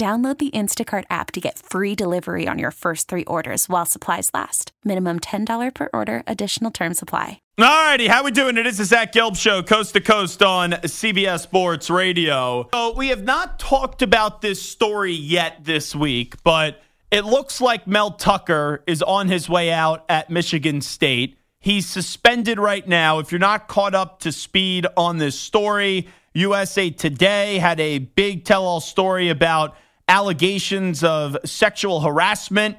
Download the Instacart app to get free delivery on your first three orders while supplies last. Minimum $10 per order, additional term supply. Alrighty, how we doing? It is the Zach Gelb Show, coast to coast on CBS Sports Radio. So we have not talked about this story yet this week, but it looks like Mel Tucker is on his way out at Michigan State. He's suspended right now. If you're not caught up to speed on this story, USA Today had a big tell all story about allegations of sexual harassment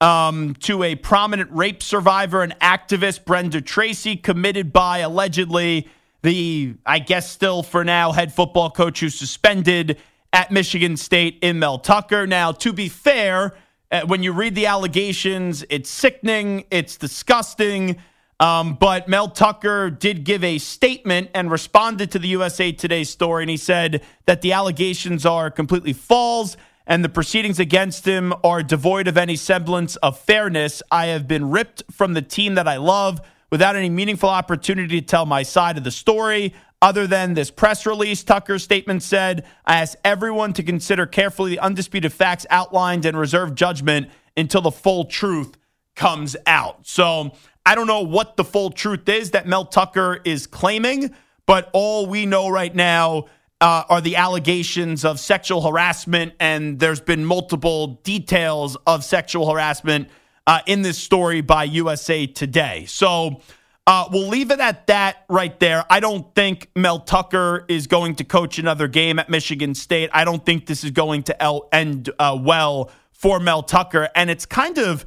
um, to a prominent rape survivor and activist, Brenda Tracy, committed by allegedly the, I guess, still for now, head football coach who suspended at Michigan State in Mel Tucker. Now, to be fair, uh, when you read the allegations, it's sickening, it's disgusting. Um, but Mel Tucker did give a statement and responded to the USA Today story, and he said that the allegations are completely false and the proceedings against him are devoid of any semblance of fairness. I have been ripped from the team that I love without any meaningful opportunity to tell my side of the story. Other than this press release, Tucker's statement said, I ask everyone to consider carefully the undisputed facts outlined and reserve judgment until the full truth comes out. So I don't know what the full truth is that Mel Tucker is claiming, but all we know right now uh, are the allegations of sexual harassment, and there's been multiple details of sexual harassment uh, in this story by USA Today. So uh, we'll leave it at that right there. I don't think Mel Tucker is going to coach another game at Michigan State. I don't think this is going to end uh, well for Mel Tucker, and it's kind of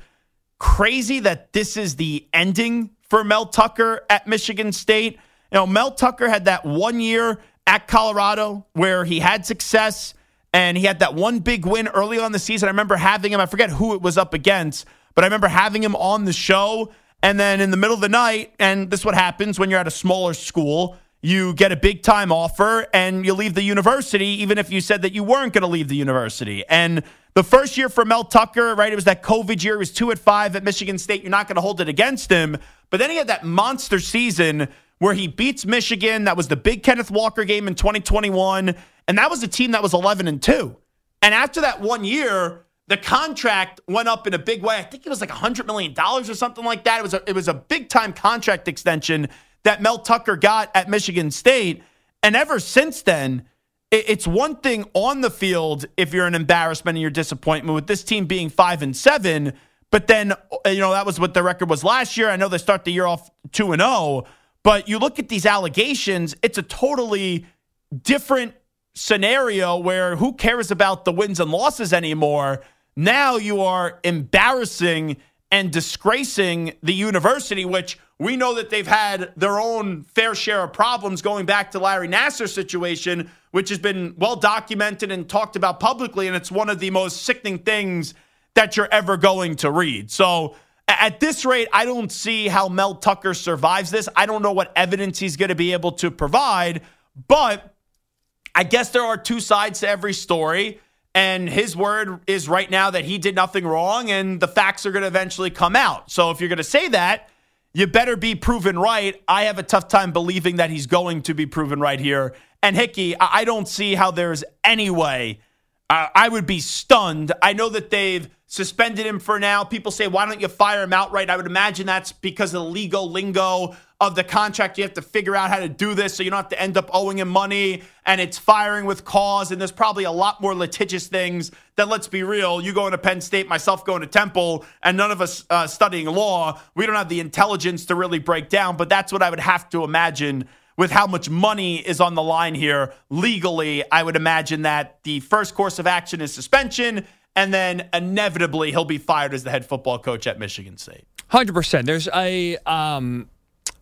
crazy that this is the ending for Mel Tucker at Michigan State. You know, Mel Tucker had that one year at Colorado where he had success and he had that one big win early on the season. I remember having him, I forget who it was up against, but I remember having him on the show. And then in the middle of the night, and this is what happens when you're at a smaller school, you get a big time offer and you leave the university, even if you said that you weren't going to leave the university. And the first year for Mel Tucker, right, it was that COVID year. He was two at five at Michigan State. You're not going to hold it against him. But then he had that monster season where he beats Michigan. That was the big Kenneth Walker game in 2021. And that was a team that was 11 and 2. And after that one year, the contract went up in a big way. I think it was like $100 million or something like that. It was a, it was a big time contract extension that Mel Tucker got at Michigan State. And ever since then, it's one thing on the field if you're an embarrassment and your disappointment with this team being five and seven, but then you know that was what the record was last year. I know they start the year off two and zero, oh, but you look at these allegations, it's a totally different scenario where who cares about the wins and losses anymore? Now you are embarrassing and disgracing the university, which we know that they've had their own fair share of problems going back to Larry Nassar's situation, which has been well documented and talked about publicly. And it's one of the most sickening things that you're ever going to read. So at this rate, I don't see how Mel Tucker survives this. I don't know what evidence he's going to be able to provide, but I guess there are two sides to every story. And his word is right now that he did nothing wrong, and the facts are going to eventually come out. So if you're going to say that, you better be proven right. I have a tough time believing that he's going to be proven right here. And Hickey, I don't see how there's any way. I would be stunned. I know that they've suspended him for now. People say, why don't you fire him outright? I would imagine that's because of the legal lingo of the contract. You have to figure out how to do this so you don't have to end up owing him money and it's firing with cause. And there's probably a lot more litigious things that, let's be real, you going to Penn State, myself going to Temple, and none of us uh, studying law, we don't have the intelligence to really break down. But that's what I would have to imagine with how much money is on the line here legally. I would imagine that the first course of action is suspension. And then inevitably, he'll be fired as the head football coach at Michigan State. Hundred percent. There's a um,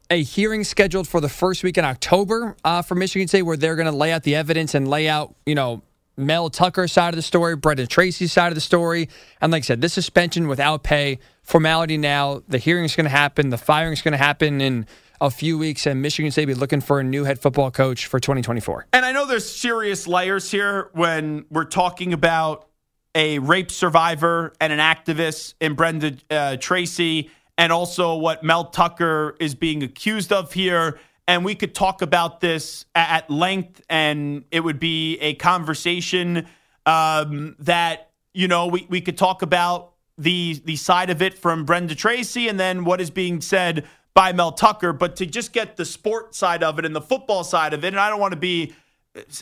a hearing scheduled for the first week in October uh, for Michigan State, where they're going to lay out the evidence and lay out, you know, Mel Tucker's side of the story, Brenda Tracy's side of the story, and like I said, this suspension without pay formality. Now the hearing is going to happen, the firing is going to happen in a few weeks, and Michigan State be looking for a new head football coach for 2024. And I know there's serious layers here when we're talking about a rape survivor and an activist in Brenda uh, Tracy, and also what Mel Tucker is being accused of here. And we could talk about this at length, and it would be a conversation um, that you know we, we could talk about the the side of it from Brenda Tracy, and then what is being said by Mel Tucker. But to just get the sport side of it and the football side of it, and I don't want to be,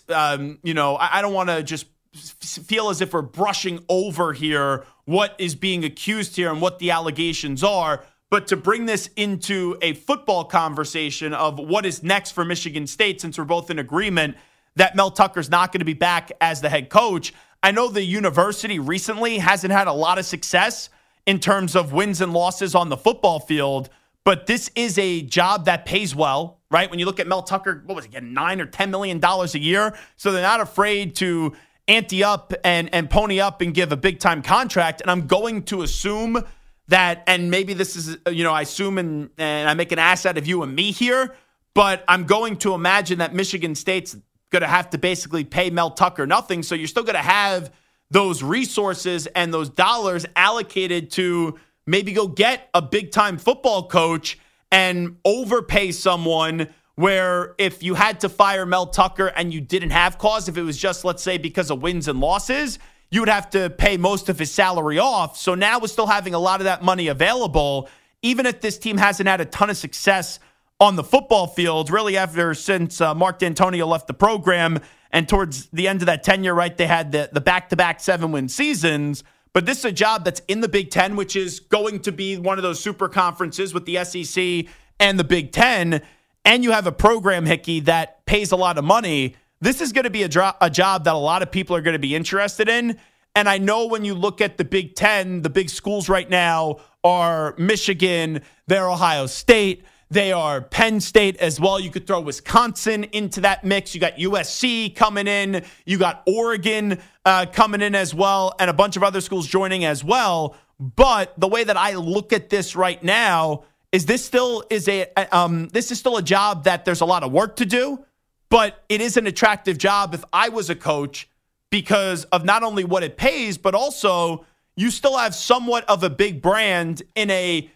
um, you know, I, I don't want to just feel as if we're brushing over here what is being accused here and what the allegations are. But to bring this into a football conversation of what is next for Michigan State, since we're both in agreement that Mel Tucker's not going to be back as the head coach, I know the university recently hasn't had a lot of success in terms of wins and losses on the football field, but this is a job that pays well, right? When you look at Mel Tucker, what was it, getting nine or $10 million a year? So they're not afraid to ante up and and pony up and give a big time contract. And I'm going to assume that, and maybe this is you know I assume and and I make an ass out of you and me here, but I'm going to imagine that Michigan State's going to have to basically pay Mel Tucker nothing. So you're still going to have those resources and those dollars allocated to maybe go get a big time football coach and overpay someone where if you had to fire Mel Tucker and you didn't have cause, if it was just, let's say, because of wins and losses, you would have to pay most of his salary off. So now we're still having a lot of that money available, even if this team hasn't had a ton of success on the football field, really, ever since uh, Mark Dantonio left the program. And towards the end of that tenure, right, they had the, the back-to-back seven-win seasons. But this is a job that's in the Big Ten, which is going to be one of those super conferences with the SEC and the Big Ten and you have a program, Hickey, that pays a lot of money, this is going to be a, dro- a job that a lot of people are going to be interested in. And I know when you look at the Big Ten, the big schools right now are Michigan, they're Ohio State, they are Penn State as well. You could throw Wisconsin into that mix. You got USC coming in, you got Oregon uh, coming in as well, and a bunch of other schools joining as well. But the way that I look at this right now, is this still is a um, this is still a job that there's a lot of work to do, but it is an attractive job if I was a coach because of not only what it pays, but also you still have somewhat of a big brand in a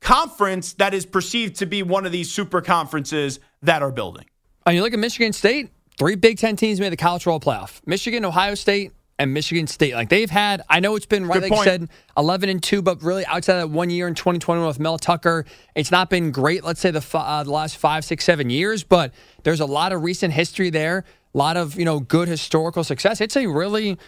conference that is perceived to be one of these super conferences that are building. And you look at Michigan State, three Big Ten teams made the college football playoff. Michigan, Ohio State, and Michigan State. Like they've had, I know it's been right, like you said, eleven and two, but really outside of that one year in 2021 with Mel Tucker, it's not been great. Let's say the, uh, the last five, six, seven years, but there's a lot of recent history there, a lot of you know good historical success. It's a really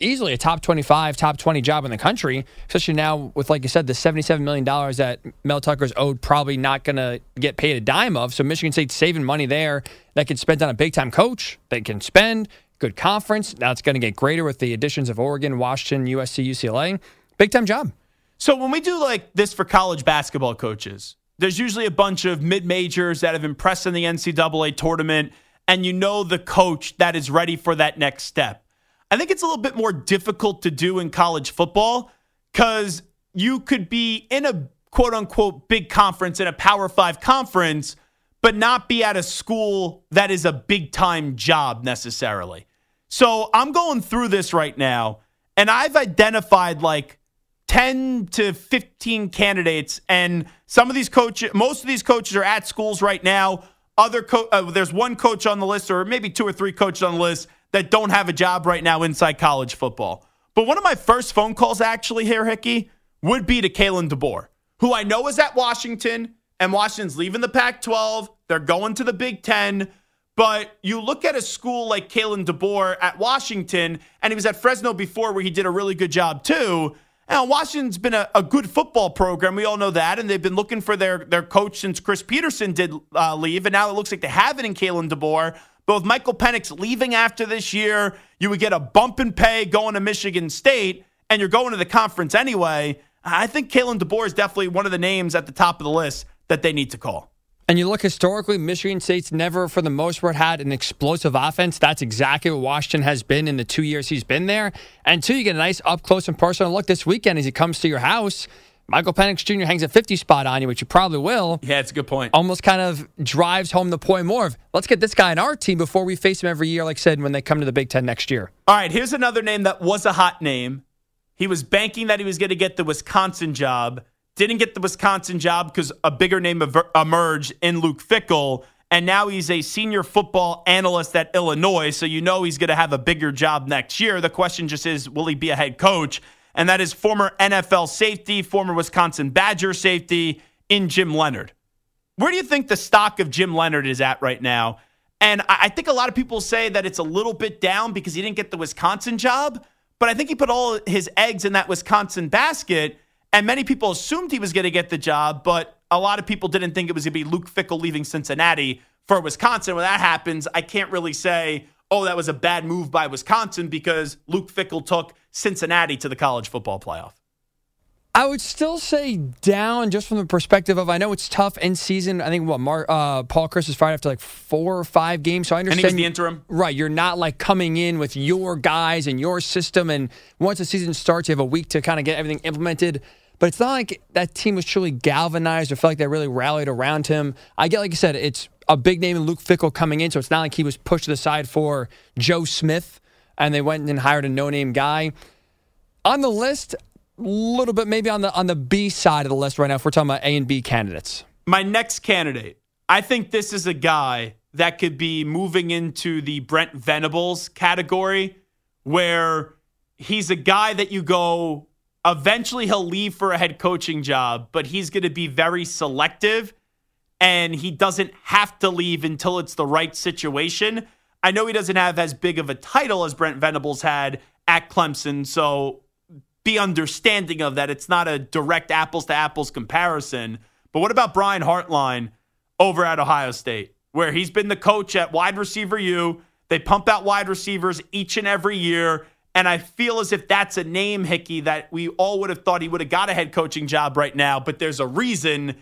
easily a top 25, top 20 job in the country, especially now with, like you said, the $77 million that Mel Tucker's owed, probably not going to get paid a dime of. So Michigan State's saving money there that can spend on a big time coach. They can spend good conference. Now it's going to get greater with the additions of Oregon, Washington, USC, UCLA. Big time job. So when we do like this for college basketball coaches, there's usually a bunch of mid majors that have impressed in the NCAA tournament, and you know the coach that is ready for that next step. I think it's a little bit more difficult to do in college football because you could be in a quote unquote big conference in a Power Five conference but not be at a school that is a big time job necessarily. So I'm going through this right now, and I've identified like 10 to 15 candidates, and some of these coaches, most of these coaches are at schools right now. Other co- uh, there's one coach on the list, or maybe two or three coaches on the list that don't have a job right now inside college football. But one of my first phone calls, actually, here, Hickey, would be to Kalen DeBoer, who I know is at Washington and Washington's leaving the Pac 12. They're going to the Big Ten. But you look at a school like Kalen DeBoer at Washington, and he was at Fresno before where he did a really good job too. Now, Washington's been a, a good football program. We all know that. And they've been looking for their, their coach since Chris Petersen did uh, leave. And now it looks like they have it in Kalen DeBoer. But with Michael Penix leaving after this year, you would get a bump in pay going to Michigan State, and you're going to the conference anyway. I think Kalen DeBoer is definitely one of the names at the top of the list that they need to call. And you look historically, Michigan State's never, for the most part, had an explosive offense. That's exactly what Washington has been in the two years he's been there. And two, you get a nice up close and personal look this weekend as he comes to your house. Michael Penix Jr. hangs a 50 spot on you, which you probably will. Yeah, it's a good point. Almost kind of drives home the point more of let's get this guy in our team before we face him every year, like I said, when they come to the Big Ten next year. All right, here's another name that was a hot name. He was banking that he was going to get the Wisconsin job. Didn't get the Wisconsin job because a bigger name emerged in Luke Fickell. And now he's a senior football analyst at Illinois. So you know he's going to have a bigger job next year. The question just is will he be a head coach? And that is former NFL safety, former Wisconsin Badger safety in Jim Leonhard. Where do you think the stock of Jim Leonhard is at right now? And I think a lot of people say that it's a little bit down because he didn't get the Wisconsin job. But I think he put all his eggs in that Wisconsin basket. And many people assumed he was going to get the job, but a lot of people didn't think it was going to be Luke Fickell leaving Cincinnati for Wisconsin. When that happens, I can't really say, oh, that was a bad move by Wisconsin because Luke Fickell took Cincinnati to the college football playoff. I would still say down just from the perspective of I know it's tough in season. I think what Mar, uh, Paul Chryst is fired after like four or five games, so I understand. And he was the interim, right? You're not like coming in with your guys and your system, and once the season starts, you have a week to kind of get everything implemented. But it's not like that team was truly galvanized or felt like they really rallied around him. I get, like you said, it's a big name in Luke Fickell coming in, so it's not like he was pushed to the side for Joe Smith and they went and hired a no-name guy. On the list, a little bit maybe on the on the B side of the list right now if we're talking about A and B candidates. My next candidate, I think this is a guy that could be moving into the Brent Venables category where he's a guy that you go eventually he'll leave for a head coaching job, but he's going to be very selective and he doesn't have to leave until it's the right situation. I know he doesn't have as big of a title as Brent Venables had at Clemson, so be understanding of that. It's not a direct apples to apples comparison. But what about Brian Hartline over at Ohio State, where he's been the coach at wide receiver U? They pump out wide receivers each and every year. And I feel as if that's a name, Hickey, that we all would have thought he would have got a head coaching job right now. But there's a reason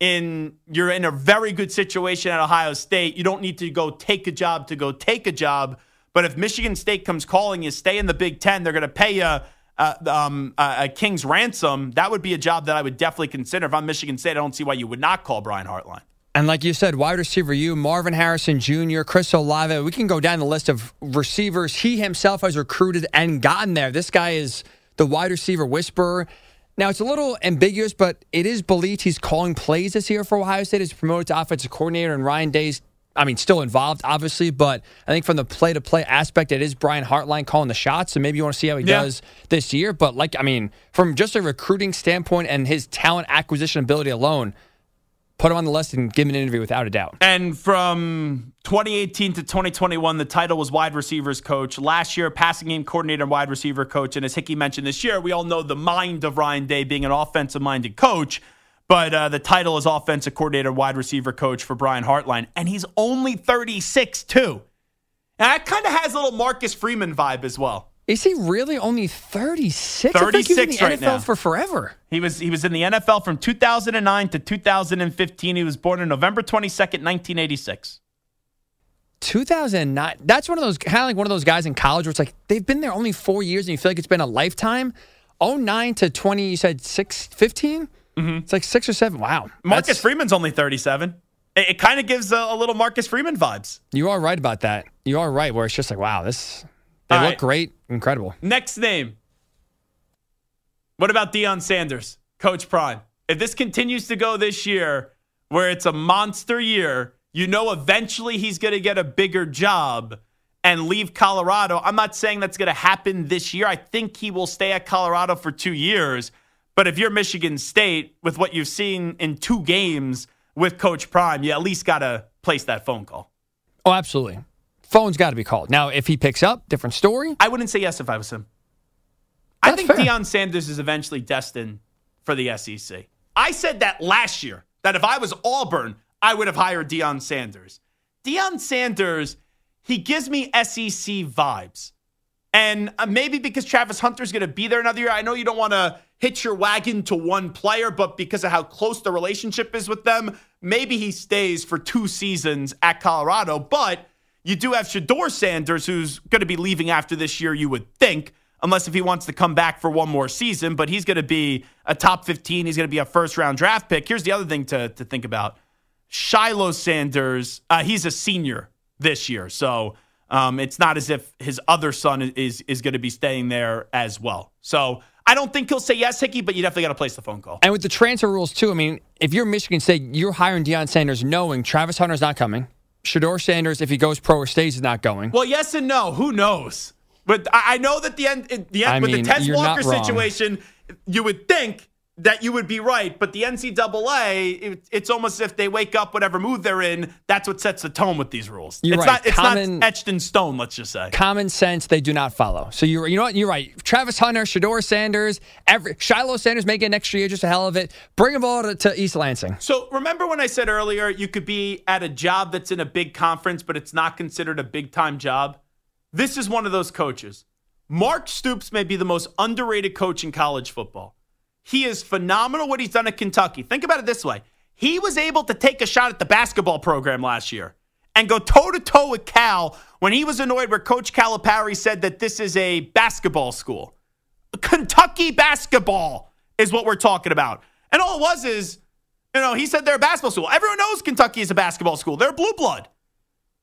in you're in a very good situation at Ohio State. You don't need to go take a job to go take a job. But if Michigan State comes calling you, stay in the Big Ten. They're going to pay you uh, um, a king's ransom. That would be a job that I would definitely consider. If I'm Michigan State, I don't see why you would not call Brian Hartline. And like you said, wide receiver you, Marvin Harrison Jr., Chris Olave. We can go down the list of receivers he himself has recruited and gotten there. This guy is the wide receiver whisperer. Now, it's a little ambiguous, but it is believed he's calling plays this year for Ohio State. He's promoted to offensive coordinator, and Ryan Day's, I mean, still involved, obviously, but I think from the play to play aspect, it is Brian Hartline calling the shots. So maybe you want to see how he yeah. does this year. But, like, I mean, from just a recruiting standpoint and his talent acquisition ability alone, put him on the list and give him an interview without a doubt. And from 2018 to 2021, the title was wide receivers coach. Last year, passing game coordinator and wide receiver coach. And as Hickey mentioned this year, we all know the mind of Ryan Day being an offensive minded coach. But uh, the title is offensive coordinator, wide receiver coach for Brian Hartline. And he's only 36, too. And that kind of has a little Marcus Freeman vibe as well. Is he really only 36? 36 right NFL now. for forever. He was he was in the NFL from 2009 to 2015. He was born on November 22nd, 1986. 2009. That's one of those kind of like one of those guys in college where it's like they've been there only 4 years and you feel like it's been a lifetime. 09 to 20, you said 6 15? Mm-hmm. It's like 6 or 7. Wow. Marcus That's, Freeman's only 37. It, it kind of gives a, a little Marcus Freeman vibes. You are right about that. You are right where it's just like wow, this they All look right. great. Incredible. Next name. What about Deion Sanders, Coach Prime? If this continues to go this year, where it's a monster year, you know eventually he's going to get a bigger job and leave Colorado. I'm not saying that's going to happen this year. I think he will stay at Colorado for two years. But if you're Michigan State, with what you've seen in two games, with Coach Prime, you at least got to place that phone call. Oh, absolutely. Phone's got to be called. Now, if he picks up, different story. I wouldn't say yes if I was him. That's I think fair. Deion Sanders is eventually destined for the SEC. I said that last year, that if I was Auburn, I would have hired Deion Sanders. Deion Sanders, he gives me SEC vibes. And uh, maybe because Travis Hunter's going to be there another year, I know you don't want to hitch your wagon to one player, but because of how close the relationship is with them, maybe he stays for two seasons at Colorado. But you do have Shedeur Sanders, who's going to be leaving after this year, you would think, unless if he wants to come back for one more season. But he's going to be a top 15. He's going to be a first round draft pick. Here's the other thing to, to think about Shiloh Sanders, uh, he's a senior this year. So um, it's not as if his other son is, is going to be staying there as well. So I don't think he'll say yes, Hickey, but you definitely got to place the phone call. And with the transfer rules, too, I mean, if you're Michigan State, you're hiring Deion Sanders knowing Travis Hunter's not coming. Shedeur Sanders, if he goes pro or stays, is not going. Well, yes and no. Who knows? But I, know that the end, the end with mean, the Tez Walker situation, you would think that you would be right, but the NCAA, it, it's almost as if they wake up, whatever mood they're in, that's what sets the tone with these rules. You're it's right. Not, it's common, not etched in stone, let's just say. Common sense, they do not follow. So you're, you know what? You're right. Travis Hunter, Shedeur Sanders, every, Shiloh Sanders making an extra year just a hell of it. Bring them all to, to East Lansing. So remember when I said earlier you could be at a job that's in a big conference, but it's not considered a big time job? This is one of those coaches. Mark Stoops may be the most underrated coach in college football. He is phenomenal what he's done at Kentucky. Think about it this way he was able to take a shot at the basketball program last year and go toe to toe with Cal when he was annoyed where Coach Calipari said that this is a basketball school. Kentucky basketball is what we're talking about. And all it was is, you know, he said they're a basketball school. Everyone knows Kentucky is a basketball school. They're blue blood.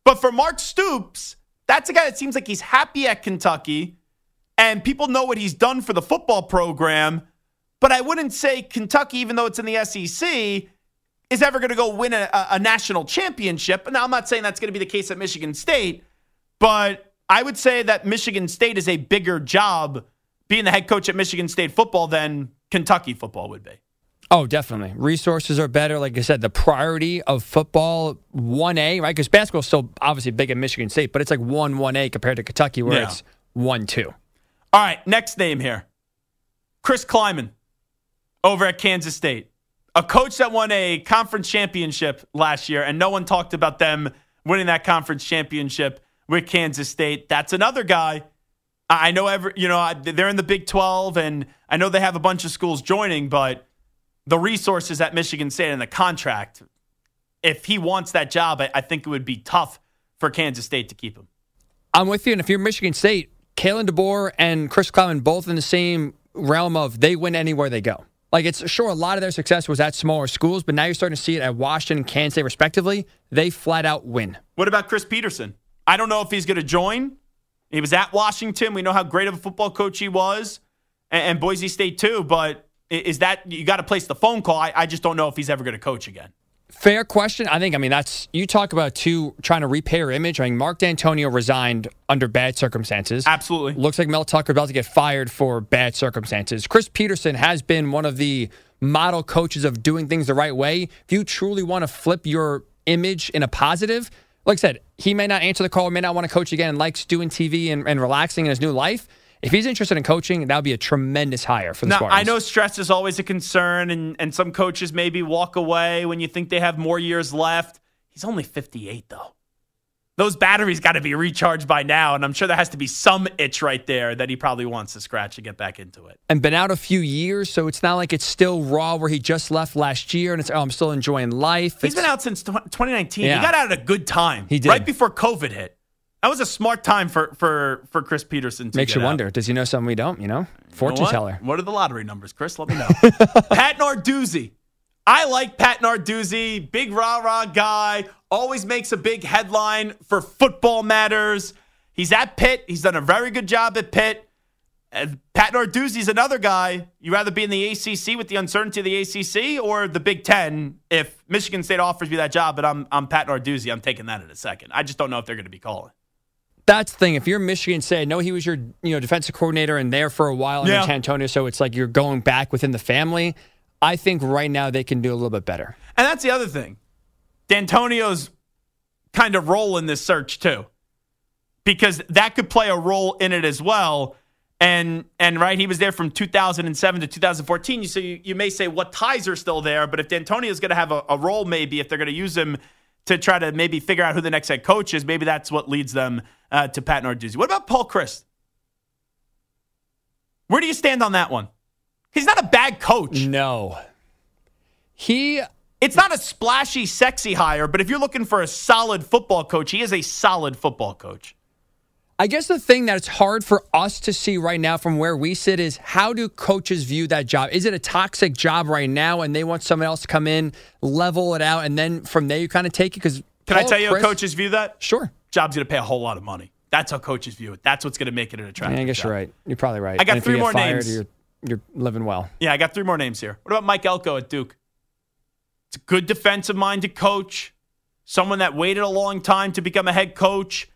But for Mark Stoops, that's a guy that seems like he's happy at Kentucky and people know what he's done for the football program. But I wouldn't say Kentucky, even though it's in the SEC, is ever going to go win a, a, national championship. Now, I'm not saying that's going to be the case at Michigan State, but I would say that Michigan State is a bigger job being the head coach at Michigan State football than Kentucky football would be. Oh, definitely. Resources are better. Like I said, the priority of football, 1A, right? Because basketball is still obviously big at Michigan State, but it's like 1 1A compared to Kentucky, where yeah. it's 1 2. All right, next name here Chris Klieman over at Kansas State. A coach that won a conference championship last year, and no one talked about them winning that conference championship with Kansas State. That's another guy. I know every, you know, they're in the Big 12, and I know they have a bunch of schools joining, but the resources at Michigan State and the contract, if he wants that job, I, think it would be tough for Kansas State to keep him. I'm with you. And if you're Michigan State, Kalen DeBoer and Chris Klieman both in the same realm of they win anywhere they go. Like it's sure a lot of their success was at smaller schools, but now you're starting to see it at Washington and Kansas State respectively. They flat out win. What about Chris Petersen? I don't know if he's going to join. He was at Washington. We know how great of a football coach he was, and, and Boise State too. But is that you got to place the phone call? I, I just don't know if he's ever going to coach again. Fair question. I think, I mean, that's, you talk about two trying to repay her image. I mean, Mark Dantonio resigned under bad circumstances. Absolutely. Looks like Mel Tucker about to get fired for bad circumstances. Chris Petersen has been one of the model coaches of doing things the right way. If you truly want to flip your image in a positive, like I said, he may not answer the call, may not want to coach again, and likes doing TV and, and relaxing in his new life. If he's interested in coaching, that would be a tremendous hire for the now, Spartans. I know stress is always a concern, and, and some coaches maybe walk away when you think they have more years left. He's only 58, though. Those batteries got to be recharged by now, and I'm sure there has to be some itch right there that he probably wants to scratch to get back into it. And been out a few years, so it's not like it's still raw where he just left last year, and it's oh, I'm still enjoying life. He's it's, been out since 2019. Yeah. He got out at a good time. He did right before COVID hit. That was a smart time for for for Chris Petersen. Makes you out. wonder. Does he know something we don't? You know, fortune you know teller. What are the lottery numbers, Chris? Let me know. Pat Narduzzi. I like Pat Narduzzi. Big rah rah guy. Always makes a big headline for Football Matters. He's at Pitt. He's done a very good job at Pitt. And Pat Narduzzi's another guy. You rather be in the ACC with the uncertainty of the ACC or the Big Ten? If Michigan State offers me that job, but I'm I'm Pat Narduzzi, I'm taking that in a second. I just don't know if they're going to be calling that's the thing. If you're Michigan State, I know he was your you know defensive coordinator and there for a while in yeah. Antonio, so it's like you're going back within the family. I think right now they can do a little bit better. And that's the other thing. Dantonio's kind of role in this search too, because that could play a role in it as well. And and right, he was there from 2007 to 2014. So you, you may say what ties are still there, but if Dantonio's going to have a, a role, maybe if they're going to use him to try to maybe figure out who the next head coach is, maybe that's what leads them uh, to Pat Narduzzi. What about Paul Chryst? Where do you stand on that one? He's not a bad coach. No. He it's not a splashy, sexy hire, but if you're looking for a solid football coach, he is a solid football coach. I guess the thing that's hard for us to see right now from where we sit is how do coaches view that job? Is it a toxic job right now and they want someone else to come in, level it out, and then from there you kind of take it? Because Can Paul I tell you Chryst, how coaches view that? Sure. Job's going to pay a whole lot of money. That's how coaches view it. That's what's going to make it an attractive. Yeah, I guess job. you're right. You're probably right. I got three more fired, names. You're, you're living well. Yeah, I got three more names here. What about Mike Elko at Duke? It's a good defensive minded coach, someone that waited a long time to become a head coach.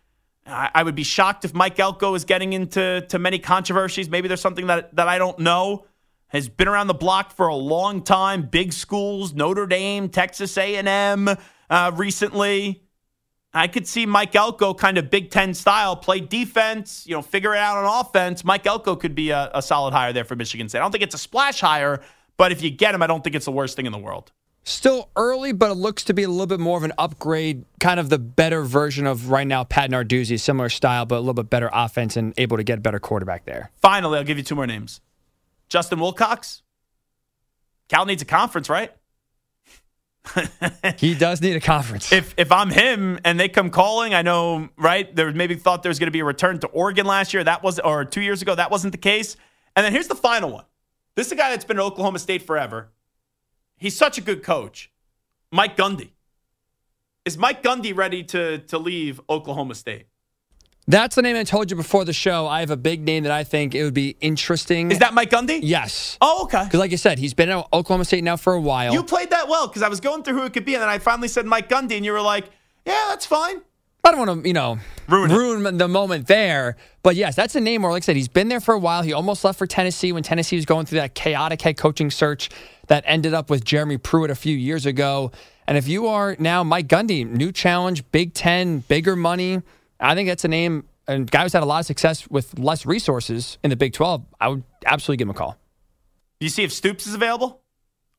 I, I would be shocked if Mike Elko is getting into to many controversies. Maybe there's something that, that I don't know. Has been around the block for a long time. Big schools, Notre Dame, Texas A&M uh, recently. I could see Mike Elko kind of Big Ten style, play defense, you know, figure it out on offense. Mike Elko could be a, a solid hire there for Michigan State. I don't think it's a splash hire, but if you get him, I don't think it's the worst thing in the world. Still early, but it looks to be a little bit more of an upgrade, kind of the better version of right now Pat Narduzzi, similar style, but a little bit better offense and able to get a better quarterback there. Finally, I'll give you two more names. Justin Wilcox. Cal needs a conference, right? he does need a conference. If if I'm him and they come calling, I know, right? There maybe thought there was going to be a return to Oregon last year. That was or two years ago. That wasn't the case. And then here's the final one. This is a guy that's been at Oklahoma State forever. He's such a good coach. Mike Gundy. Is Mike Gundy ready to, to leave Oklahoma State? That's the name I told you before the show. I have a big name that I think it would be interesting. Is that Mike Gundy? Yes. Oh, okay. Because, like I said, he's been at Oklahoma State now for a while. You played that well because I was going through who it could be, and then I finally said Mike Gundy, and you were like, "Yeah, that's fine." I don't want to, you know, ruin, ruin the moment there. But yes, that's a name where, like I said, he's been there for a while. He almost left for Tennessee when Tennessee was going through that chaotic head coaching search that ended up with Jeremy Pruitt a few years ago. And if you are now Mike Gundy, new challenge, Big Ten, bigger money, I think that's a name. And guy who's had a lot of success with less resources in the Big 12, I would absolutely give him a call. Do you see if Stoops is available?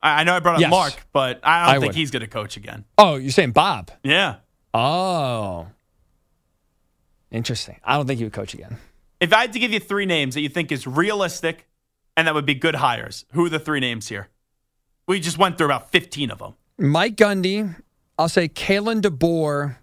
I know I brought up yes, Mark, but I don't I think would. he's going to coach again. Oh, you're saying Bob? Yeah. Oh. Interesting. I don't think he would coach again. If I had to give you three names that you think is realistic and that would be good hires, who are the three names here? We just went through about 15 of them. Mike Gundy. I'll say Kalen DeBoer.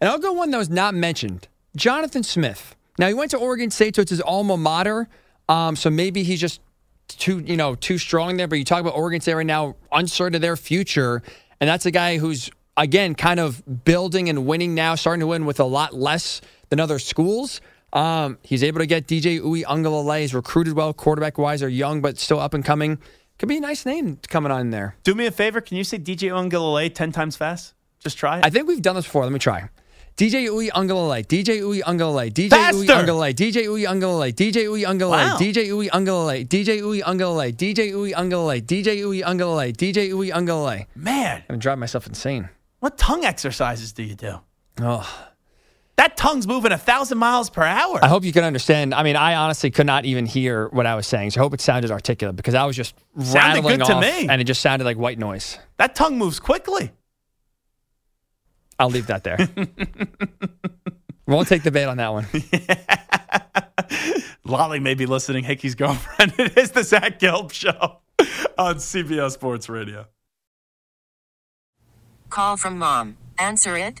And I'll go one that was not mentioned Jonathan Smith. Now, he went to Oregon State, so it's his alma mater. Um, so maybe he's just too, you know, too strong there. But you talk about Oregon State right now, uncertain of their future. And that's a guy who's, again, kind of building and winning now, starting to win with a lot less than other schools. Um, he's able to get DJ Uiagalelei. He's recruited well, quarterback wise, are young but still up and coming. Could be a nice name coming on there. Do me a favor. Can you say DJ Uiagalelei 10 times fast? Just try it. I think we've done this before. Let me try. DJ Uiagalelei, DJ Uiagalelei, DJ Uiagalelei, DJ Uiagalelei, DJ Uiagalelei, DJ Uiagalelei, DJ Uiagalelei, DJ Uiagalelei, DJ Uiagalelei, DJ Uiagalelei. Man, I'm driving myself insane. What tongue exercises do you do? Oh, that tongue's moving a thousand miles per hour. I hope you can understand. I mean, I honestly could not even hear what I was saying, so I hope it sounded articulate because I was just sounded rattling off, and it just sounded like white noise. That tongue moves quickly. I'll leave that there. We won't take the bait on that one. Lolly may be listening. Hickey's girlfriend. It is the Zach Gelb Show on CBS Sports Radio. Call from mom. Answer it.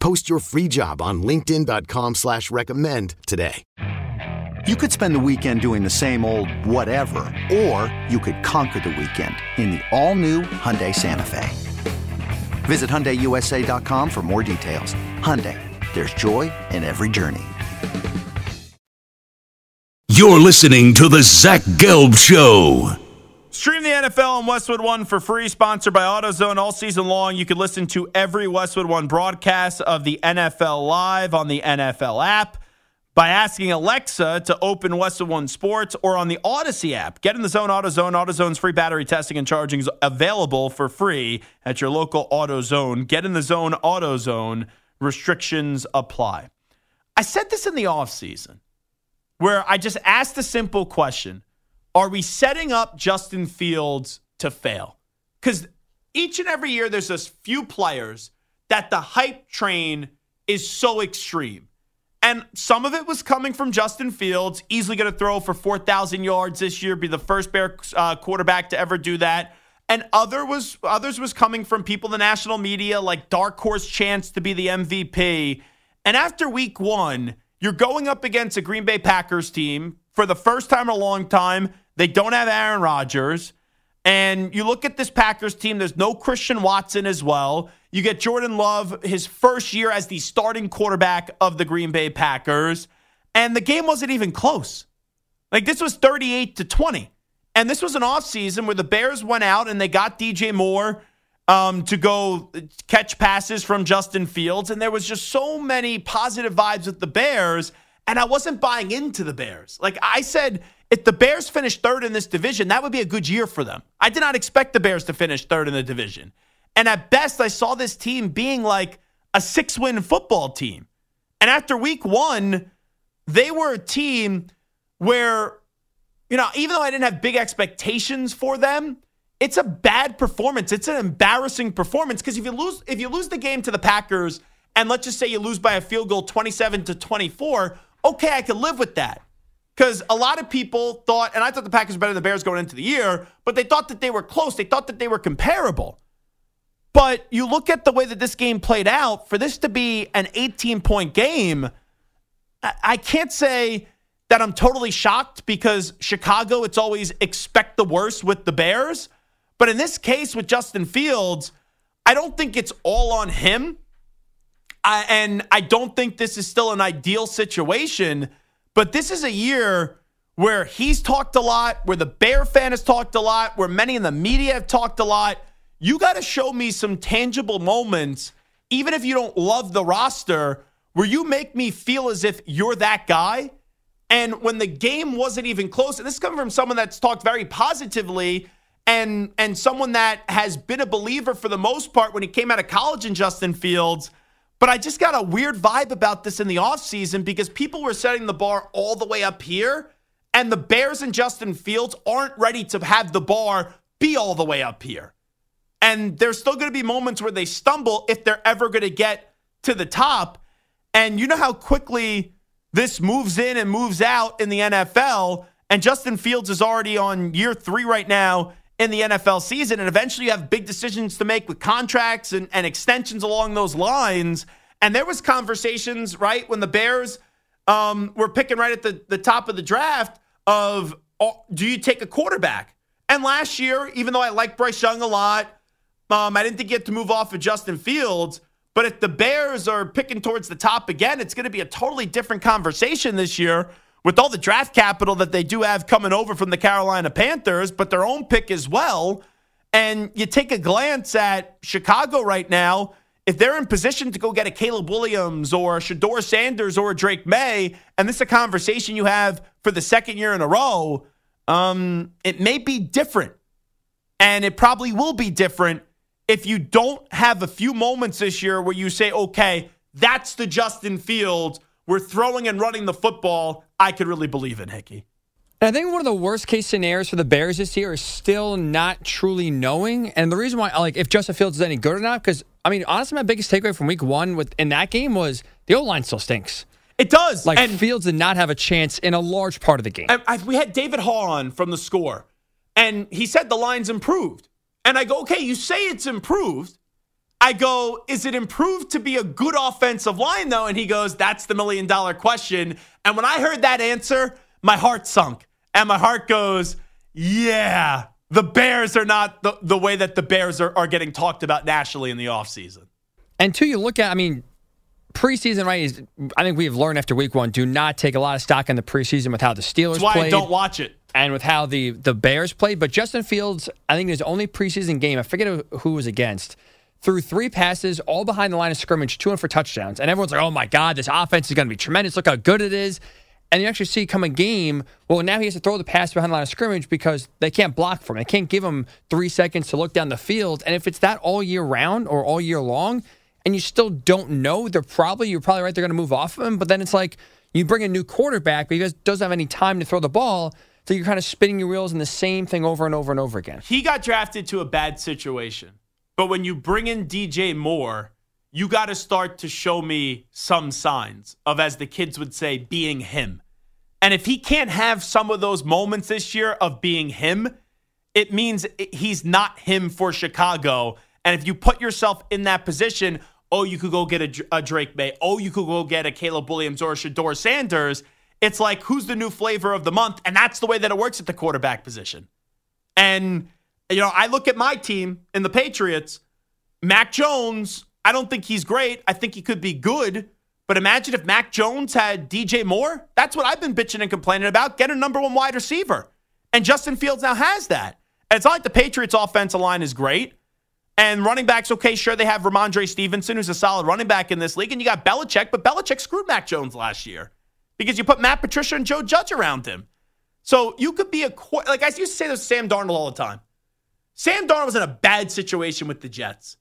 Post your free job on LinkedIn.com slash recommend today. You could spend the weekend doing the same old whatever, or you could conquer the weekend in the all-new Hyundai Santa Fe. Visit HyundaiUSA.com for more details. Hyundai, there's joy in every journey. You're listening to the Zach Gelb Show. Stream the NFL on Westwood One for free, sponsored by AutoZone all season long. You can listen to every Westwood One broadcast of the NFL live on the NFL app by asking Alexa to open Westwood One Sports or on the Audacy app. Get in the zone, AutoZone. AutoZone's free battery testing and charging is available for free at your local AutoZone. Get in the zone, AutoZone. Restrictions apply. I said this in the offseason where I just asked a simple question Are we setting up Justin Fields to fail? Because each and every year there's this few players that the hype train is so extreme. And some of it was coming from Justin Fields, easily going to throw for 4,000 yards this year, be the first Bear uh, quarterback to ever do that. And other was others was coming from people in the national media like dark horse chance to be the MVP. And after week one, you're going up against a Green Bay Packers team for the first time in a long time. They don't have Aaron Rodgers. And you look at this Packers team, there's no Christian Watson as well. You get Jordan Love, his first year as the starting quarterback of the Green Bay Packers. And the game wasn't even close. Like this was 38 to 20. And this was an offseason where the Bears went out and they got DJ Moore um, to go catch passes from Justin Fields. And there was just so many positive vibes with the Bears. And I wasn't buying into the Bears. Like I said, if the Bears finish third in this division, that would be a good year for them. I did not expect the Bears to finish third in the division. And at best, I saw this team being like a six win football team. And after week one, they were a team where, you know, even though I didn't have big expectations for them, it's a bad performance. It's an embarrassing performance because if you lose if you lose the game to the Packers and let's just say you lose by a field goal 27 to 24, okay, I could live with that. Cuz a lot of people thought and I thought the Packers were better than the Bears going into the year, but they thought that they were close. They thought that they were comparable. But you look at the way that this game played out, for this to be an 18 point game, I can't say that I'm totally shocked because Chicago, it's always expect the worst with the Bears. But in this case with Justin Fields, I don't think it's all on him. I, and I don't think this is still an ideal situation. But this is a year where he's talked a lot, where the Bear fan has talked a lot, where many in the media have talked a lot. You got to show me some tangible moments, even if you don't love the roster, where you make me feel as if you're that guy. And when the game wasn't even close, and this is coming from someone that's talked very positively and and someone that has been a believer for the most part when he came out of college in Justin Fields. But I just got a weird vibe about this in the offseason because people were setting the bar all the way up here, and the Bears and Justin Fields aren't ready to have the bar be all the way up here. And there's still going to be moments where they stumble if they're ever going to get to the top. And you know how quickly this moves in and moves out in the NFL. And Justin Fields is already on year three right now in the NFL season. And eventually you have big decisions to make with contracts and, and extensions along those lines. And there was conversations, right, when the Bears um, were picking right at the, the top of the draft of oh, do you take a quarterback? And last year, even though I like Bryce Young a lot, um, I didn't think you had to move off of Justin Fields. But if the Bears are picking towards the top again, it's going to be a totally different conversation this year with all the draft capital that they do have coming over from the Carolina Panthers, but their own pick as well. And you take a glance at Chicago right now, if they're in position to go get a Caleb Williams or a Shedeur Sanders or a Drake Maye, and this is a conversation you have for the second year in a row, um, it may be different. And it probably will be different if you don't have a few moments this year where you say, okay, that's the Justin Fields we're throwing and running the football, I could really believe in Hickey. I think one of the worst case scenarios for the Bears this year is still not truly knowing. And the reason why, like, if Justin Fields is any good or not, because I mean, honestly, my biggest takeaway from Week One with in that game was the O line still stinks. It does. Like and, Fields did not have a chance in a large part of the game. I, I, we had David Haugh on from the score, and he said the line's improved. And I go, okay, you say it's improved. I go, is it improved to be a good offensive line, though? And he goes, that's the million dollar question. And when I heard that answer, my heart sunk. And my heart goes, yeah, the Bears are not the, the way that the Bears are, are getting talked about nationally in the offseason. And two, you look at, I mean, preseason, right? Is, I think we've learned after week one, do not take a lot of stock in the preseason with how the Steelers That's why played. I don't watch it. And with how the, the Bears played. But Justin Fields, I think his only preseason game, I forget who was against, threw three passes all behind the line of scrimmage, two in for touchdowns. And everyone's like, oh my God, this offense is going to be tremendous. Look how good it is. And you actually see come a game, well, now he has to throw the pass behind the line of scrimmage because they can't block for him. They can't give him three seconds to look down the field. And if it's that all year round or all year long, and you still don't know, they're probably, you're probably right, they're going to move off of him. But then it's like you bring a new quarterback, but he doesn't have any time to throw the ball. So you're kind of spinning your wheels in the same thing over and over and over again. He got drafted to a bad situation. But when you bring in DJ Moore, you got to start to show me some signs of, as the kids would say, being him. And if he can't have some of those moments this year of being him, it means he's not him for Chicago. And if you put yourself in that position, oh, you could go get a, a Drake Maye. oh, you could go get a Caleb Williams or a Shedeur Sanders. It's like, who's the new flavor of the month? And that's the way that it works at the quarterback position. And, you know, I look at my team in the Patriots, Mac Jones, I don't think he's great. I think he could be good. But imagine if Mac Jones had DJ Moore. That's what I've been bitching and complaining about. Get a number one wide receiver. And Justin Fields now has that. And it's not like the Patriots' offensive line is great. And running backs, okay, sure, they have Rhamondre Stevenson, who's a solid running back in this league. And you got Belichick, but Belichick screwed Mac Jones last year because you put Matt Patricia and Joe Judge around him. So you could be a, like I used to say this Sam Darnold all the time. Sam Darnold was in a bad situation with the Jets.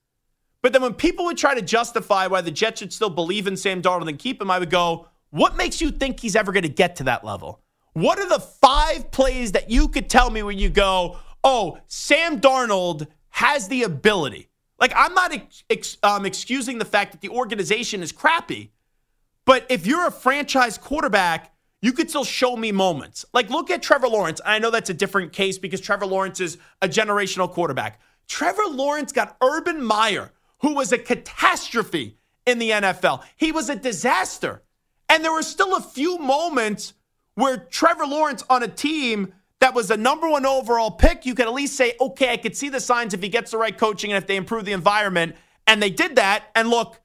But then when people would try to justify why the Jets should still believe in Sam Darnold and keep him, I would go, what makes you think he's ever going to get to that level? What are the five plays that you could tell me when you go, oh, Sam Darnold has the ability? Like, I'm not ex- um, excusing the fact that the organization is crappy, but if you're a franchise quarterback, you could still show me moments. Like, look at Trevor Lawrence. I know that's a different case because Trevor Lawrence is a generational quarterback. Trevor Lawrence got Urban Meyer who was a catastrophe in the NFL. He was a disaster. And there were still a few moments where Trevor Lawrence on a team that was a number one overall pick, you could at least say, okay, I could see the signs if he gets the right coaching and if they improve the environment. And they did that. And look,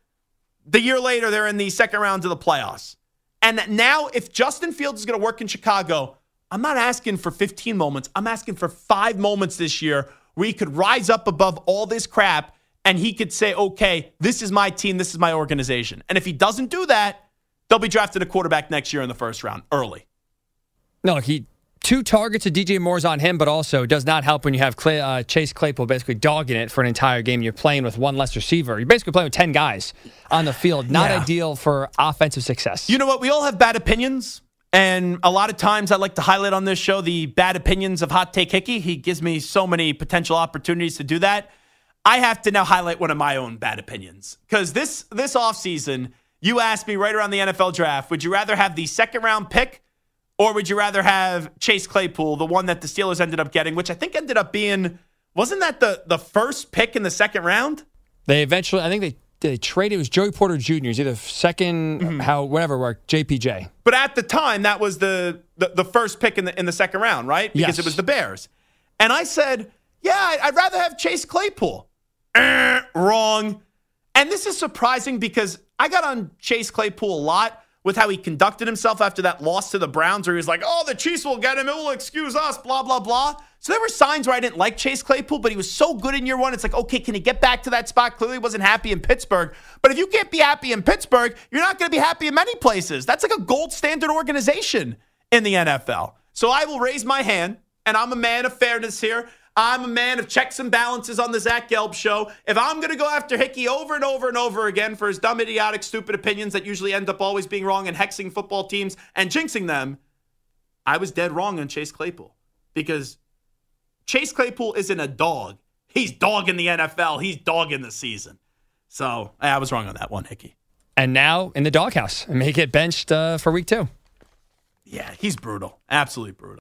the year later, they're in the second round of the playoffs. And now, if Justin Fields is going to work in Chicago, I'm not asking for 15 moments. I'm asking for five moments this year where he could rise up above all this crap and he could say, okay, this is my team, this is my organization. And if he doesn't do that, they'll be drafted a quarterback next year in the first round early. No, he two targets of DJ Moore's on him, but also does not help when you have Clay, uh, Chase Claypool basically dogging it for an entire game. You're playing with one less receiver. You're basically playing with 10 guys on the field. Not yeah. ideal for offensive success. You know what? We all have bad opinions. And a lot of times I like to highlight on this show the bad opinions of Hot Take Hickey. He gives me so many potential opportunities to do that. I have to now highlight one of my own bad opinions because this this offseason, you asked me right around the NFL draft, would you rather have the second round pick or would you rather have Chase Claypool, the one that the Steelers ended up getting, which I think ended up being wasn't that the the first pick in the second round? They eventually, I think they they traded. It was Joey Porter Jr. Is either 2nd mm-hmm. how whatever worked JPJ. But at the time, that was the, the the first pick in the in the second round, right? Because yes. it was the Bears. And I said, yeah, I'd rather have Chase Claypool eh, wrong. And this is surprising because I got on Chase Claypool a lot with how he conducted himself after that loss to the Browns, where he was like, oh, the Chiefs will get him. It will excuse us, blah, blah, blah. So there were signs where I didn't like Chase Claypool, but he was so good in year one. It's like, okay, can he get back to that spot? Clearly wasn't happy in Pittsburgh. But if you can't be happy in Pittsburgh, you're not going to be happy in many places. That's like a gold standard organization in the NFL. So I will raise my hand, and I'm a man of fairness here. I'm a man of checks and balances on the Zach Gelb show. If I'm going to go after Hickey over and over and over again for his dumb, idiotic, stupid opinions that usually end up always being wrong and hexing football teams and jinxing them, I was dead wrong on Chase Claypool because Chase Claypool isn't a dog. He's dogging the NFL. He's dogging the season. So I was wrong on that one, Hickey. and now in the doghouse and may get benched uh, for week two. Yeah, he's brutal. Absolutely brutal.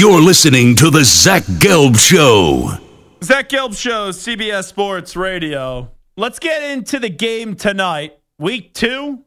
You're listening to the Zach Gelb Show. Zach Gelb Show, CBS Sports Radio. Let's get into the game tonight. Week two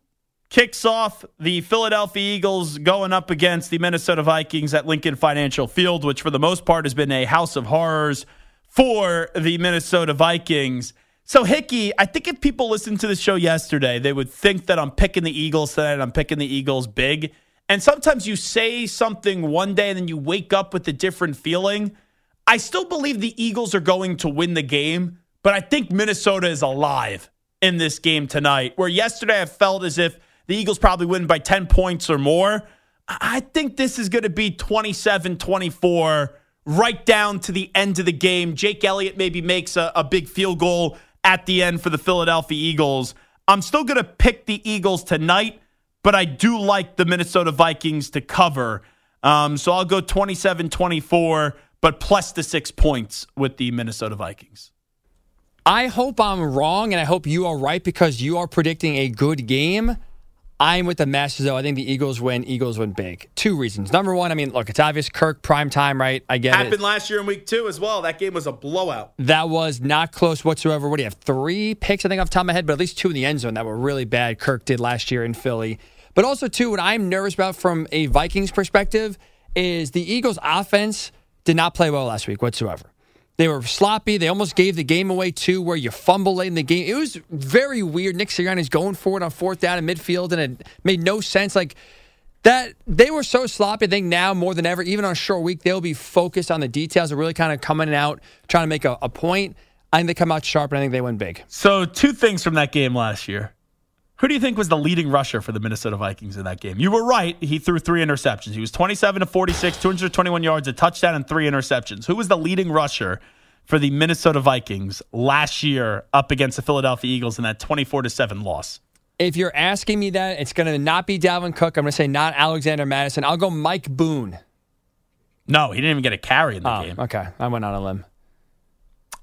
kicks off the Philadelphia Eagles going up against the Minnesota Vikings at Lincoln Financial Field, which for the most part has been a house of horrors for the Minnesota Vikings. So, Hickey, I think if people listened to the show yesterday, they would think that I'm picking the Eagles tonight. I'm picking the Eagles big. And sometimes you say something one day and then you wake up with a different feeling. I still believe the Eagles are going to win the game, but I think Minnesota is alive in this game tonight. Where yesterday I felt as if the Eagles probably win by 10 points or more. I think this is going to be 27 24 right down to the end of the game. Jake Elliott maybe makes a, a big field goal at the end for the Philadelphia Eagles. I'm still going to pick the Eagles tonight but I do like the Minnesota Vikings to cover. Um, so I'll go 27 24, but plus the six points with the Minnesota Vikings. I hope I'm wrong and I hope you are right because you are predicting a good game. I'm with the Masters, though. I think the Eagles win. Eagles win big. Two reasons. Number one, I mean, look, it's obvious Kirk prime time, right? I get Happened it. last year in week two as well. That game was a blowout. That was not close whatsoever. What do you have? Three picks, I think, off the top of my head, but at least two in the end zone that were really bad. Kirk did last year in Philly. But also, too, what I'm nervous about from a Vikings perspective is the Eagles' offense did not play well last week whatsoever. They were sloppy. They almost gave the game away too, where you fumble late in the game. It was very weird. Nick Sirianni's going for it on fourth down in midfield, and it made no sense. Like that, they were so sloppy. I think now more than ever, even on a short week, they'll be focused on the details and really kind of coming out, trying to make a, a point. I think they come out sharp, and I think they win big. So, two things from that game last year. Who do you think was the leading rusher for the Minnesota Vikings in that game? You were right. He threw three interceptions. He was 27 to 46, 221 yards, a touchdown, and three interceptions. Who was the leading rusher for the Minnesota Vikings last year up against the Philadelphia Eagles in that 24 to 7 loss? If you're asking me that, it's going to not be Dalvin Cook. I'm going to say not Alexander Mattison. I'll go Mike Boone. No, he didn't even get a carry in the oh, game. Okay, I went on a limb.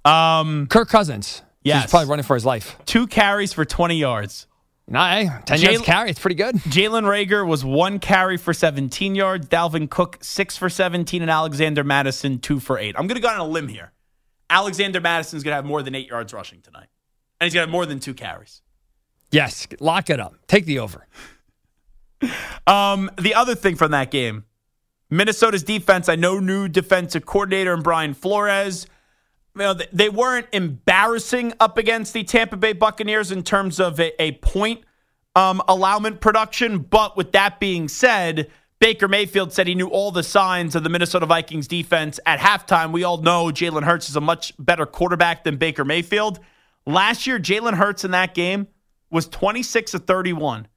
Um, Kirk Cousins. Yes. He's probably running for his life. Two carries for 20 yards. Hey, 10 yards carry. It's pretty good. Jalen Reagor was one carry for 17 yards. Dalvin Cook, six for 17. And Alexander Mattison, two for eight. I'm going to go on a limb here. Alexander Mattison's going to have more than eight yards rushing tonight. And he's going to have more than two carries. Yes. Lock it up. Take the over. um, the other thing from that game Minnesota's defense, I know new defensive coordinator and Brian Flores you know, they weren't embarrassing up against the Tampa Bay Buccaneers in terms of a, a point um, allowment production. But with that being said, Baker Mayfield said he knew all the signs of the Minnesota Vikings defense at halftime. We all know Jalen Hurts is a much better quarterback than Baker Mayfield. Last year, Jalen Hurts in that game was 26 of 31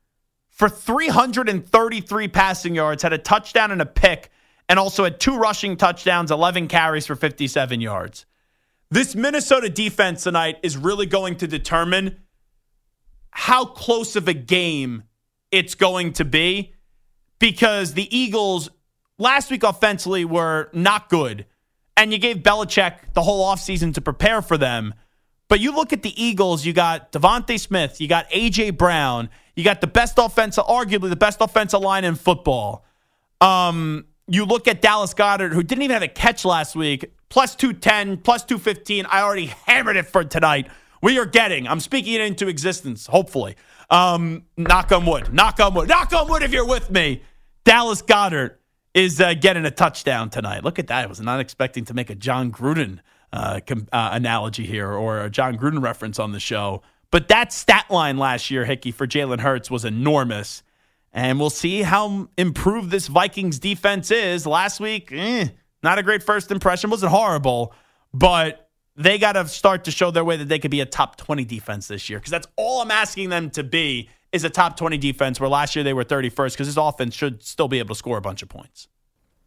for 333 passing yards, had a touchdown and a pick, and also had two rushing touchdowns, 11 carries for 57 yards. This Minnesota defense tonight is really going to determine how close of a game it's going to be because the Eagles last week offensively were not good. And you gave Belichick the whole offseason to prepare for them. But you look at the Eagles, you got DeVonta Smith, you got A.J. Brown, you got the best offensive, arguably the best offensive line in football. Um, you look at Dallas Goedert, who didn't even have a catch last week, plus 210, plus 215. I already hammered it for tonight. We are getting, I'm speaking it into existence, hopefully. Um, knock on wood, knock on wood, knock on wood if you're with me. Dallas Goedert is uh, getting a touchdown tonight. Look at that. I was not expecting to make a Jon Gruden uh, com- uh, analogy here or a Jon Gruden reference on the show. But that stat line last year, Hickey, for Jalen Hurts was enormous. And we'll see how improved this Vikings defense is. Last week, eh, not a great first impression. Wasn't horrible, but they got to start to show their way that they could be a top 20 defense this year because that's all I'm asking them to be is a top 20 defense where last year they were 31st because this offense should still be able to score a bunch of points.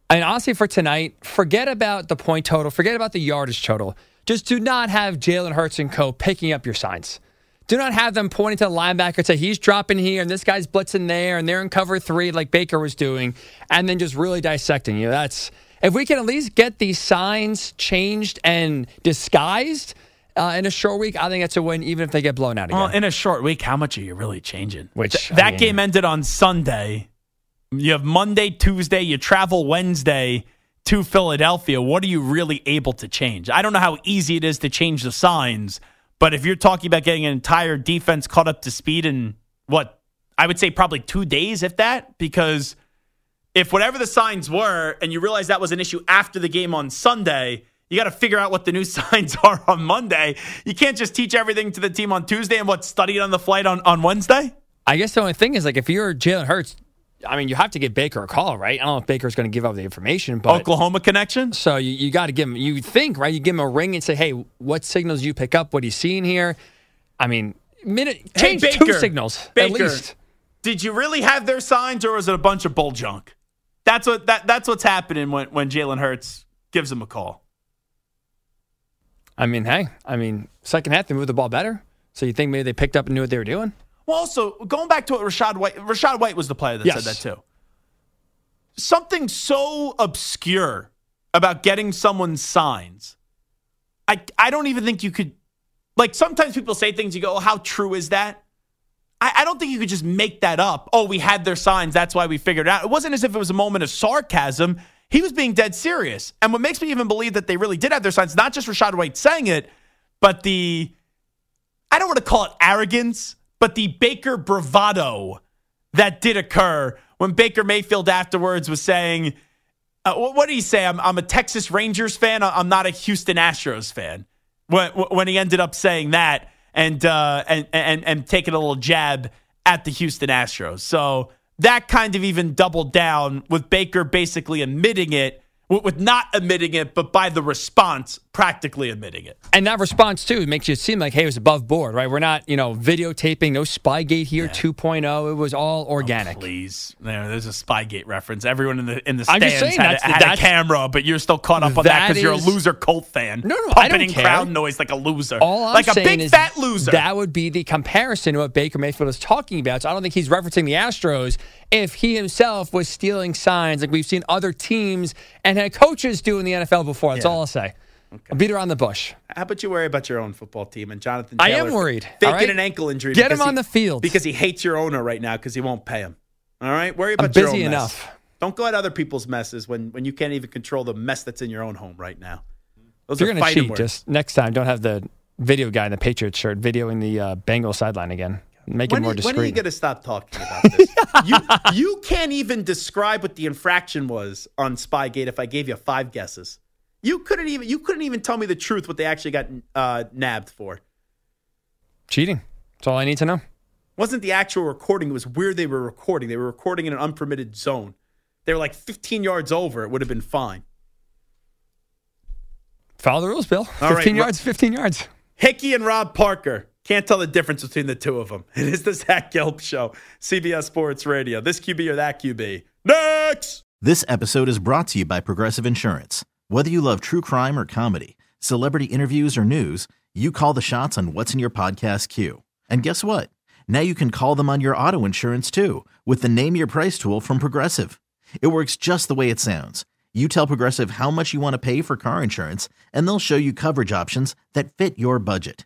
And honestly, for tonight, forget about the point total, forget about the yardage total. Just do not have Jalen Hurts and co picking up your signs. Do not have them pointing to the linebacker and say he's dropping here and this guy's blitzing there and they're in cover three like Baker was doing, and then just really dissecting you. That's if we can at least get these signs changed and disguised uh, in a short week, I think that's a win, even if they get blown out again. Well, in a short week, how much are you really changing? Which Th- that mean, game ended on Sunday. You have Monday, Tuesday. You travel Wednesday to Philadelphia. What are you really able to change? I don't know how easy it is to change the signs, but if you're talking about getting an entire defense caught up to speed in what I would say probably two days, if that, because if whatever the signs were, and you realize that was an issue after the game on Sunday, you got to figure out what the new signs are on Monday. You can't just teach everything to the team on Tuesday and what study it on the flight on, on Wednesday. I guess the only thing is like if you're Jalen Hurts, I mean, you have to give Baker a call, right? I don't know if Baker's going to give up the information, but Oklahoma connection. So you, you got to give him. You think, right? You give him a ring and say, "Hey, what signals you pick up? What he's seeing here?" I mean, minute change hey, Baker, two signals Baker, at least. Did you really have their signs, or was it a bunch of bull junk? That's what that that's what's happening when when Jalen Hurts gives him a call. I mean, hey, I mean, second half they moved the ball better. So you think maybe they picked up and knew what they were doing? Well, also going back to what Rachaad White, Rachaad White was the player that yes. said that too. Something so obscure about getting someone's signs. I I don't even think you could. Like sometimes people say things, you go, oh, "How true is that?" I, I don't think you could just make that up. Oh, we had their signs, that's why we figured it out. It wasn't as if it was a moment of sarcasm. He was being dead serious. And what makes me even believe that they really did have their signs, not just Rachaad White saying it, but the, I don't want to call it arrogance, but the Baker bravado that did occur when Baker Mayfield afterwards was saying, uh, what did he say? I'm, I'm, a Texas Rangers fan. I'm not a Houston Astros fan. When, when he ended up saying that and, uh, and, and, and taking a little jab at the Houston Astros. So that kind of even doubled down with Baker basically admitting it with not admitting it, but by the response, practically admitting it. And that response, too, makes you seem like, hey, it was above board, right? We're not, you know, videotaping, no Spygate here, yeah. 2.0. It was all oh, organic. Oh, please. There, there's a Spygate reference. Everyone in the in the stands I'm just saying, had, had a camera, but you're still caught up on that because you're a loser Colt fan. No, no, Pumping I don't in care. crowd noise like a loser. All I'm like a big is fat loser. That would be the comparison to what Baker Mayfield is talking about. So I don't think he's referencing the Astros if he himself was stealing signs like we've seen other teams and had coaches do in the NFL before. That's yeah. all I'll say. Okay. I'll beat around the bush. How about you worry about your own football team and Jonathan Taylor? I am worried. Faking right? an ankle injury. Get him on he, the field. Because he hates your owner right now because he won't pay him. All right? Worry about I'm your busy own enough. Mess. Don't go at other people's messes when, when you can't even control the mess that's in your own home right now. Those if you're going to cheat, words. just next time, don't have the video guy in the Patriots shirt videoing the uh, Bengals sideline again. Make when it more discreet. When are you going to stop talking about this? you, you can't even describe what the infraction was on Spygate if I gave you five guesses. You couldn't even you couldn't even tell me the truth what they actually got uh, nabbed for. Cheating. That's all I need to know. It wasn't the actual recording? It was where they were recording. They were recording in an unpermitted zone. They were like 15 yards over. It would have been fine. Follow the rules, Bill. All 15 right, yards, 15 yards. Hickey and Rob Parker. Can't tell the difference between the two of them. It is the Zach Gelb Show, CBS Sports Radio. This QB or that QB. Next! This episode is brought to you by Progressive Insurance. Whether you love true crime or comedy, celebrity interviews, or news, you call the shots on what's in your podcast queue. And guess what? Now you can call them on your auto insurance too with the Name Your Price tool from Progressive. It works just the way it sounds. You tell Progressive how much you want to pay for car insurance, and they'll show you coverage options that fit your budget.